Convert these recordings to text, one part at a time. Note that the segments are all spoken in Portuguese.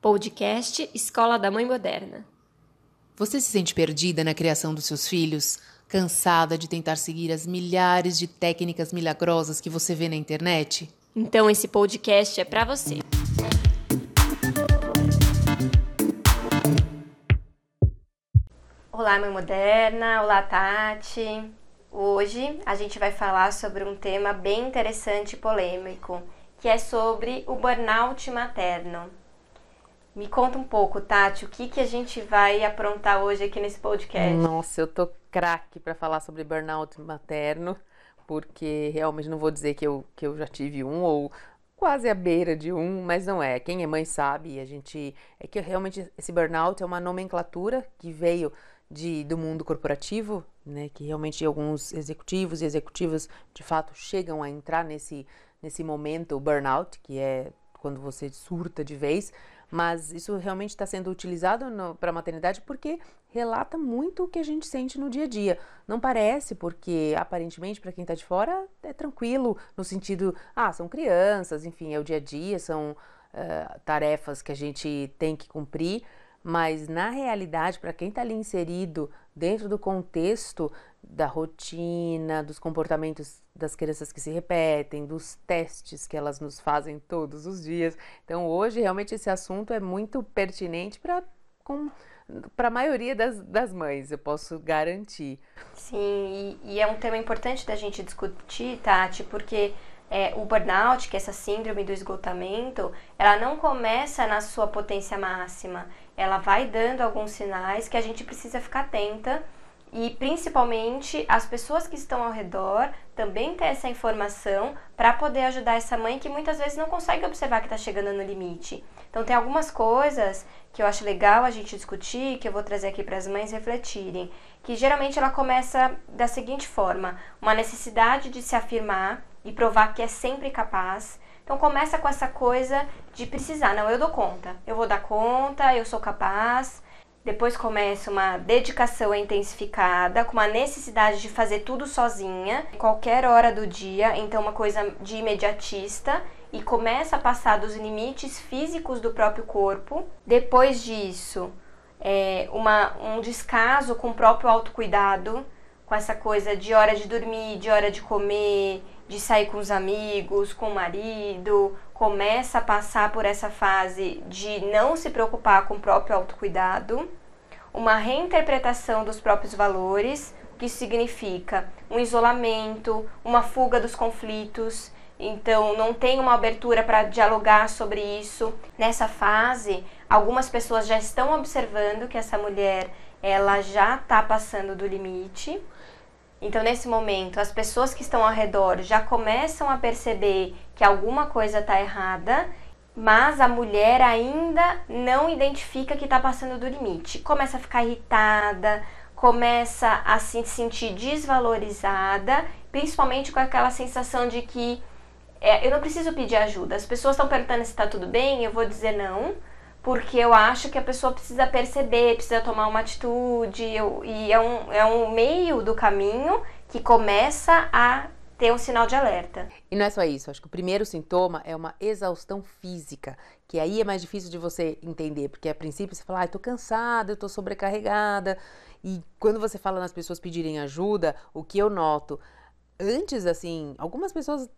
Podcast Escola da Mãe Moderna. Você se sente perdida na criação dos seus filhos? Cansada de tentar seguir as milhares de técnicas milagrosas que você vê na internet? Então esse podcast é para você. Olá, mãe moderna. Olá, Tati. Hoje a gente vai falar sobre um tema bem interessante e polêmico, que é sobre o burnout materno. Me conta um pouco, Tati, o que, que a gente vai aprontar hoje aqui nesse podcast? Nossa, eu tô craque para falar sobre burnout materno, porque realmente não vou dizer que eu, que eu já tive um ou quase à beira de um, mas não é. Quem é mãe sabe, a gente é que realmente esse burnout é uma nomenclatura que veio de, do mundo corporativo, né, que realmente alguns executivos e executivas de fato chegam a entrar nesse nesse momento burnout, que é quando você surta de vez, mas isso realmente está sendo utilizado para a maternidade porque relata muito o que a gente sente no dia a dia. Não parece, porque aparentemente para quem está de fora é tranquilo, no sentido, ah, são crianças, enfim, é o dia a dia, são uh, tarefas que a gente tem que cumprir, mas na realidade, para quem está ali inserido dentro do contexto da rotina, dos comportamentos das crianças que se repetem, dos testes que elas nos fazem todos os dias. Então, hoje, realmente, esse assunto é muito pertinente para para a maioria das, das mães, eu posso garantir. Sim, e, e, é um tema importante da gente discutir, Tati, porque é, o burnout, que é essa síndrome do esgotamento, ela não começa na sua potência máxima. Ela vai dando alguns sinais que a gente precisa ficar atenta e principalmente as pessoas que estão ao redor também ter essa informação para poder ajudar essa mãe que muitas vezes não consegue observar que está chegando no limite. Então tem algumas coisas que eu acho legal a gente discutir, que eu vou trazer aqui para as mães refletirem, que geralmente ela começa da seguinte forma: uma necessidade de se afirmar e provar que é sempre capaz. Então começa com essa coisa de precisar, não, eu dou conta, eu vou dar conta, eu sou capaz. Depois começa uma dedicação intensificada, com uma necessidade de fazer tudo sozinha, qualquer hora do dia, então uma coisa de imediatista e começa a passar dos limites físicos do próprio corpo. Depois disso, é uma, um descaso com o próprio autocuidado, com essa coisa de hora de dormir, de hora de comer, de sair com os amigos, com o marido, começa a passar por essa fase de não se preocupar com o próprio autocuidado, uma reinterpretação dos próprios valores, o que significa um isolamento, uma fuga dos conflitos. Então, não tem uma abertura para dialogar sobre isso. Nessa fase, algumas pessoas já estão observando que essa mulher ela já está passando do limite então, nesse momento, as pessoas que estão ao redor já começam a perceber que alguma coisa está errada, mas a mulher ainda não identifica que está passando do limite. Começa a ficar irritada, começa a se sentir desvalorizada, principalmente com aquela sensação de que é, eu não preciso pedir ajuda. As pessoas estão perguntando se está tudo bem, eu vou dizer não porque eu acho que a pessoa precisa perceber, precisa tomar uma atitude, eu, e é um, é um meio do caminho que começa a ter um sinal de alerta. E não é só isso, acho que o primeiro sintoma é uma exaustão física, que aí é mais difícil de você entender, porque a princípio você fala, ah, tô cansada, eu tô sobrecarregada, e quando você fala nas pessoas pedirem ajuda, o que eu noto, antes assim, algumas pessoas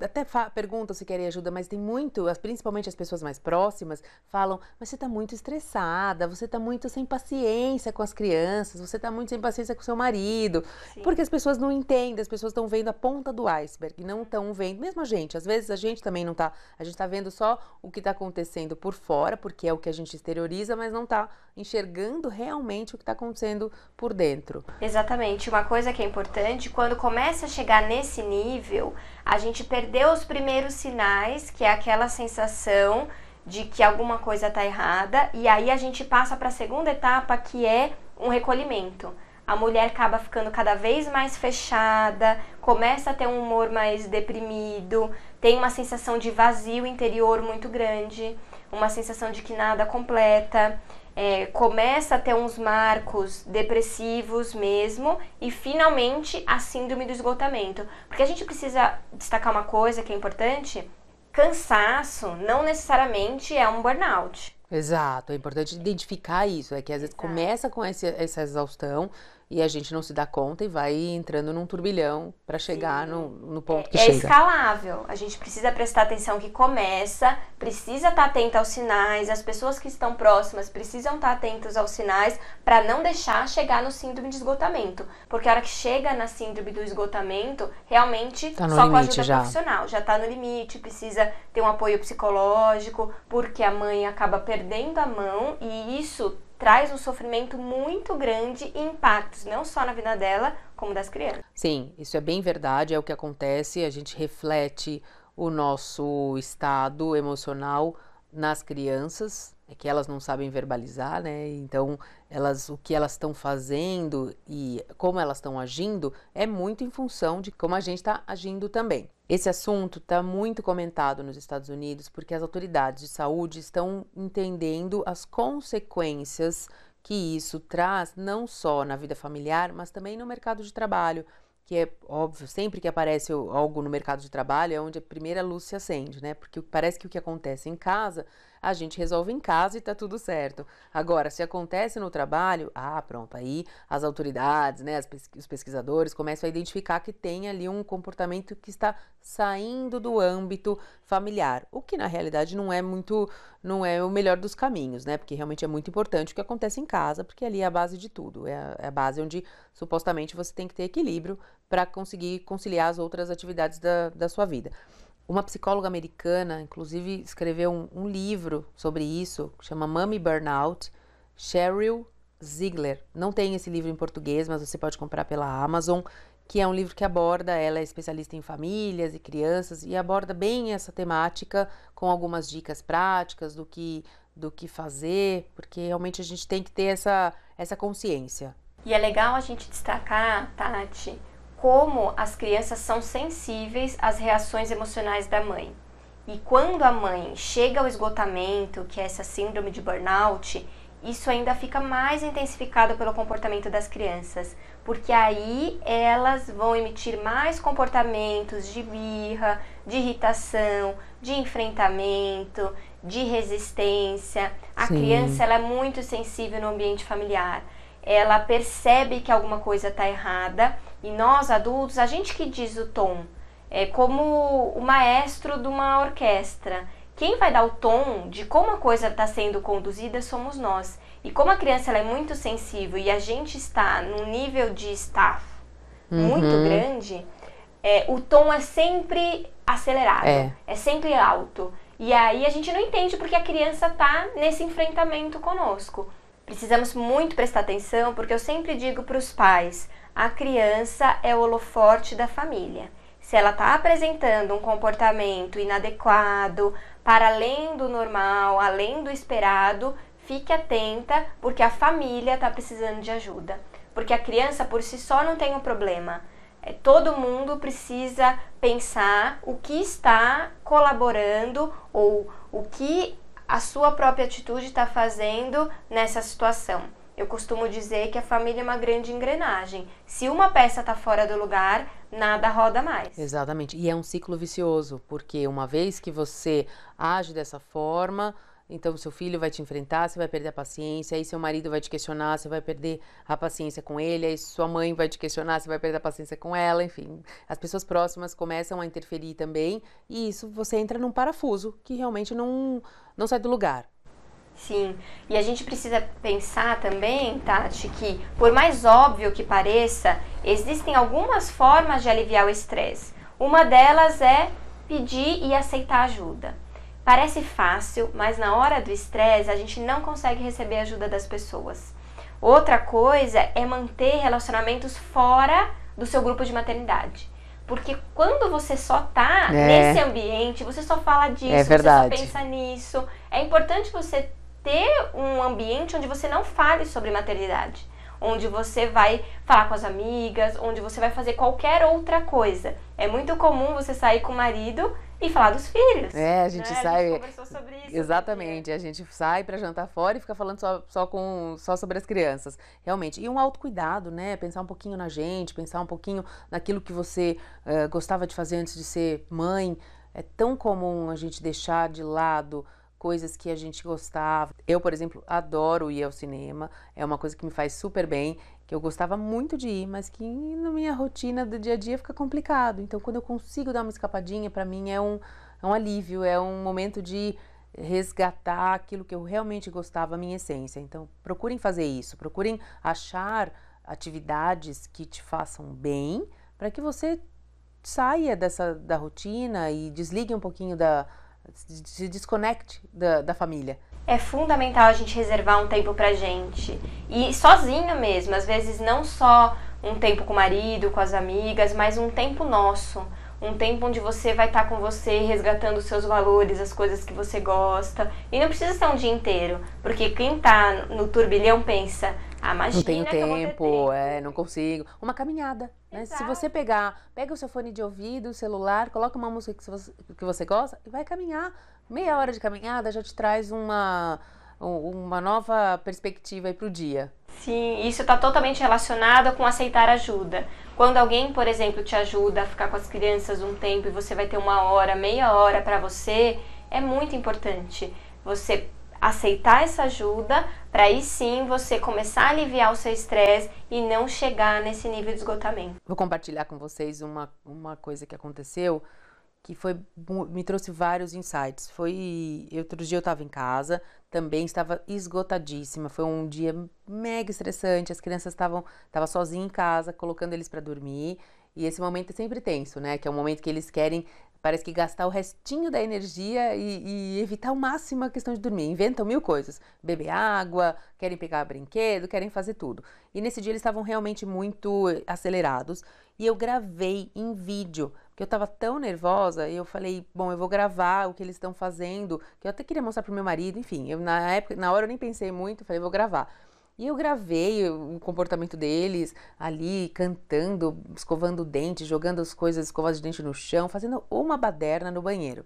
até perguntam se querem ajuda, mas tem muito, principalmente as pessoas mais próximas, falam: mas você está muito estressada, você está muito sem paciência com as crianças, você está muito sem paciência com seu marido. Sim. Porque as pessoas não entendem, as pessoas estão vendo a ponta do iceberg não estão vendo, mesmo a gente, às vezes a gente também não está, a gente está vendo só o que está acontecendo por fora, porque é o que a gente exterioriza, mas não está enxergando realmente o que está acontecendo por dentro. Exatamente. Uma coisa que é importante, quando começa a chegar nesse nível, a gente perdeu os primeiros sinais, que é aquela sensação de que alguma coisa está errada, e aí a gente passa para a segunda etapa, que é um recolhimento. A mulher acaba ficando cada vez mais fechada, começa a ter um humor mais deprimido, tem uma sensação de vazio interior muito grande, uma sensação de que nada completa. É, começa a ter uns marcos depressivos mesmo e finalmente a síndrome do esgotamento. Porque a gente precisa destacar uma coisa que é importante: cansaço não necessariamente é um burnout. Exato, é importante identificar isso, é que às vezes Exato. começa com esse, essa exaustão e a gente não se dá conta e vai entrando num turbilhão para chegar no, no ponto que é chega. escalável. A gente precisa prestar atenção que começa, precisa estar atento aos sinais, as pessoas que estão próximas precisam estar atentas aos sinais para não deixar chegar no síndrome de esgotamento. Porque a hora que chega na síndrome do esgotamento, realmente Tá só com a ajuda já. profissional, já está no limite, precisa ter um apoio psicológico, porque a mãe acaba perdendo a mão e isso traz um sofrimento muito grande e impactos não só na vida dela, como das crianças. Sim, isso é bem verdade, é o que acontece, a gente reflete o nosso estado emocional nas crianças, é que elas não sabem verbalizar, né? Então, elas o que elas estão fazendo e como elas estão agindo é muito em função de como a gente está agindo também. Esse assunto está muito comentado nos Estados Unidos porque as autoridades de saúde estão entendendo as consequências que isso traz não só na vida familiar, mas também no mercado de trabalho, que é óbvio, sempre que aparece algo no mercado de trabalho é onde a primeira luz se acende, né? Porque parece que o que acontece em casa, a gente resolve em casa e tá tudo certo. Agora, se acontece no trabalho, ah, pronto, aí as autoridades, né, os pesquisadores começam a identificar que tem ali um comportamento que está saindo do âmbito familiar, o que na realidade não é muito, não é o melhor dos caminhos, né? Porque realmente é muito importante o que acontece em casa, porque ali é a base de tudo, é a, é a base onde supostamente você tem que ter equilíbrio para conseguir conciliar as outras atividades da, da sua vida. Uma psicóloga americana, inclusive, escreveu um, um livro sobre isso, chama Mommy Burnout, Cheryl Ziegler. Não tem esse livro em português, mas você pode comprar pela Amazon, que é um livro que aborda, ela é especialista em famílias e crianças, e aborda bem essa temática com algumas dicas práticas do que, do que fazer, porque realmente a gente tem que ter essa, essa consciência. E é legal a gente destacar, Tati, como as crianças são sensíveis às reações emocionais da mãe. E quando a mãe chega ao esgotamento, que é essa síndrome de burnout, isso ainda fica mais intensificado pelo comportamento das crianças, porque aí elas vão emitir mais comportamentos de birra, de irritação, de enfrentamento, de resistência. A Sim. criança ela é muito sensível no ambiente familiar. Ela percebe que alguma coisa está errada e nós adultos, a gente que diz o tom, é como o maestro de uma orquestra. Quem vai dar o tom de como a coisa está sendo conduzida somos nós. E como a criança ela é muito sensível e a gente está num nível de staff muito Uhum. grande, é, o tom é sempre acelerado, É. é sempre alto. E aí a gente não entende porque a criança está nesse enfrentamento conosco. Precisamos muito prestar atenção, porque eu sempre digo para os pais: a criança é o holoforte da família. Se ela está apresentando um comportamento inadequado, para além do normal, além do esperado, fique atenta, porque a família está precisando de ajuda. Porque a criança por si só não tem um problema. É, todo mundo precisa pensar o que está colaborando ou o que a sua própria atitude está fazendo nessa situação. Eu costumo dizer que a família é uma grande engrenagem. Se uma peça está fora do lugar, nada roda mais. Exatamente. E é um ciclo vicioso, porque uma vez que você age dessa forma, então seu filho vai te enfrentar, você vai perder a paciência, aí seu marido vai te questionar, você vai perder a paciência com ele, aí sua mãe vai te questionar, você vai perder a paciência com ela, enfim. As pessoas próximas começam a interferir também, e isso você entra num parafuso que realmente não, não sai do lugar. Sim, e a gente precisa pensar também, Tati, que por mais óbvio que pareça, existem algumas formas de aliviar o estresse. Uma delas é pedir e aceitar ajuda. Parece fácil, mas na hora do estresse a gente não consegue receber ajuda das pessoas. Outra coisa é manter relacionamentos fora do seu grupo de maternidade. Porque quando você só tá É. nesse ambiente, você só fala disso, É você só pensa nisso. É importante você ter um ambiente onde você não fale sobre maternidade, onde você vai falar com as amigas, onde você vai fazer qualquer outra coisa. É muito comum você sair com o marido E falar dos filhos. É, a gente né? sai. A gente conversou sobre isso. Exatamente, a gente sai para jantar fora e fica falando só, só, com, só sobre as crianças. Realmente. E um autocuidado, né? Pensar um pouquinho na gente, pensar um pouquinho naquilo que você uh, gostava de fazer antes de ser mãe. É tão comum a gente deixar de lado coisas que a gente gostava. Eu, por exemplo, adoro ir ao cinema, é uma coisa que me faz super bem, que eu gostava muito de ir, mas que na minha rotina do dia a dia fica complicado. Então, quando eu consigo dar uma escapadinha, para mim é um, é um alívio, é um momento de resgatar aquilo que eu realmente gostava, a minha essência. Então, procurem fazer isso, procurem achar atividades que te façam bem, para que você saia dessa da rotina e desligue um pouquinho da se desconecte da, da família. É fundamental a gente reservar um tempo pra gente. E sozinho mesmo, às vezes não só um tempo com o marido, com as amigas, mas um tempo nosso. Um tempo onde você vai estar tá com você, resgatando os seus valores, as coisas que você gosta. E não precisa ser um dia inteiro, porque quem tá no turbilhão pensa, ah, imagina não tenho tempo, é, não consigo. Uma caminhada, né? Se você pegar, pega o seu fone de ouvido, o celular, coloca uma música que você, que você gosta e vai caminhar. Meia hora de caminhada já te traz uma, uma nova perspectiva para o dia. Sim, isso está totalmente relacionado com aceitar ajuda. Quando alguém, por exemplo, te ajuda a ficar com as crianças um tempo e você vai ter uma hora, meia hora para você, é muito importante você aceitar essa ajuda para aí sim você começar a aliviar o seu estresse e não chegar nesse nível de esgotamento. Vou compartilhar com vocês uma, uma coisa que aconteceu que foi me trouxe vários insights. Foi outro dia eu estava em casa, também estava esgotadíssima. Foi um dia mega estressante. As crianças estavam tava sozinha em casa, colocando eles para dormir. E esse momento é sempre tenso, né? Que é o momento que eles querem Parece que gastar o restinho da energia e, e, evitar ao máximo a questão de dormir. Inventam mil coisas. Beber água, querem pegar brinquedo, querem fazer tudo. E nesse dia eles estavam realmente muito acelerados. E eu gravei em vídeo, porque eu estava tão nervosa. E eu falei, bom, eu vou gravar o que eles estão fazendo. Que eu até queria mostrar para o meu marido. Enfim, eu, na, época, na hora eu nem pensei muito. Falei, vou gravar. E eu gravei o comportamento deles ali, cantando, escovando o dente, jogando as coisas, escovas de dente no chão, fazendo uma baderna no banheiro.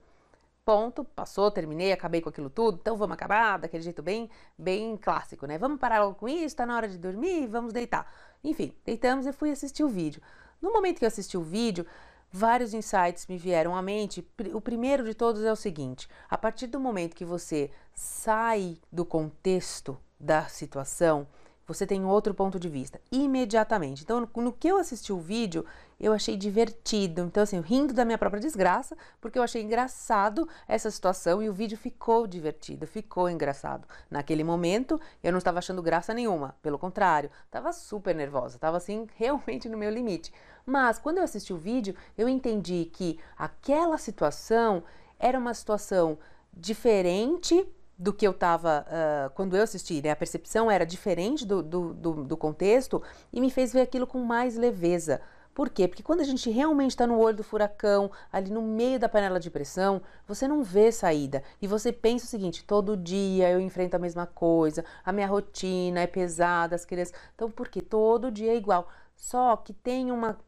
Ponto, passou, terminei, acabei com aquilo tudo, então vamos acabar daquele jeito bem, bem clássico, né? Vamos parar logo com isso, tá na hora de dormir, vamos deitar. Enfim, deitamos e fui assistir o vídeo. No momento que eu assisti o vídeo, vários insights me vieram à mente. O primeiro de todos é o seguinte: a partir do momento que você sai do contexto da situação, você tem outro ponto de vista imediatamente. Então, no que eu assisti o vídeo, eu achei divertido. Então, assim, rindo da minha própria desgraça, porque eu achei engraçado essa situação e o vídeo ficou divertido, ficou engraçado. Naquele momento, eu não estava achando graça nenhuma, pelo contrário, estava super nervosa, estava assim, realmente no meu limite. Mas quando eu assisti o vídeo, eu entendi que aquela situação era uma situação diferente do que eu estava uh, quando eu assisti, né? A percepção era diferente do, do, do, do, contexto e me fez ver aquilo com mais leveza. Por quê? Porque quando a gente realmente está no olho do furacão, ali no meio da panela de pressão, você não vê saída. E você pensa o seguinte: todo dia eu enfrento a mesma coisa, a minha rotina é pesada, as crianças. Então, por quê? Todo dia é igual. Só que tem uma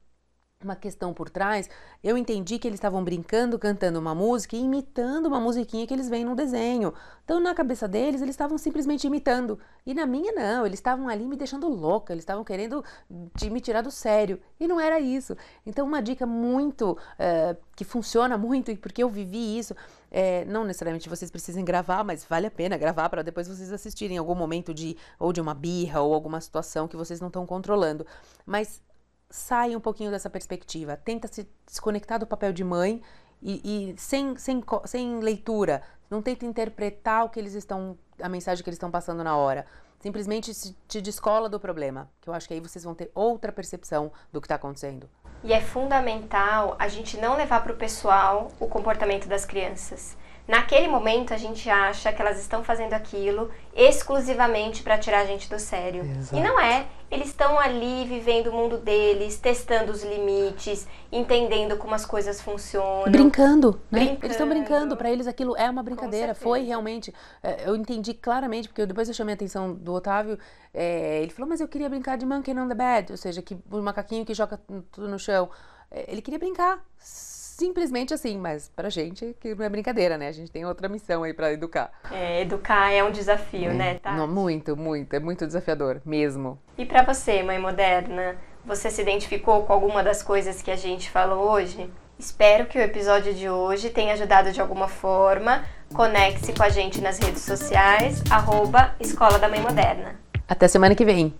uma questão por trás, eu entendi que eles estavam brincando, cantando uma música e imitando uma musiquinha que eles veem no desenho. Então, na cabeça deles, eles estavam simplesmente imitando. E na minha, não, eles estavam ali me deixando louca, eles estavam querendo me tirar do sério. E não era isso. Então, uma dica muito, é, que funciona muito, porque eu vivi isso, é, não necessariamente vocês precisem gravar, mas vale a pena gravar para depois vocês assistirem algum momento de, ou de uma birra, ou alguma situação que vocês não estão controlando. Mas sai um pouquinho dessa perspectiva, tenta se desconectar do papel de mãe e, e sem, sem, sem leitura, não tenta interpretar o que eles estão, a mensagem que eles estão passando na hora. Simplesmente se, te descola do problema, que eu acho que aí vocês vão ter outra percepção do que está acontecendo. E é fundamental a gente não levar para o pessoal o comportamento das crianças. Naquele momento a gente acha que elas estão fazendo aquilo exclusivamente para tirar a gente do sério. Exato. E não é. Eles estão ali vivendo o mundo deles, testando os limites, entendendo como as coisas funcionam. Brincando, né? Brincando. Eles estão brincando, para eles aquilo é uma brincadeira. Foi realmente. É, eu entendi claramente, porque depois eu chamei a atenção do Otávio. É, ele falou, mas eu queria brincar de Monkey on the Bed, ou seja, que o macaquinho que joga tudo no chão. É, ele queria brincar simplesmente assim, mas pra gente que não é brincadeira, né? A gente tem outra missão aí para educar. É, educar é um desafio, é. né, tá? Não, muito, muito, é muito desafiador, mesmo. E para você, mãe moderna, você se identificou com alguma das coisas que a gente falou hoje? Espero que o episódio de hoje tenha ajudado de alguma forma. Conecte-se com a gente nas redes sociais, arroba Escola da Mãe Moderna. Até semana que vem.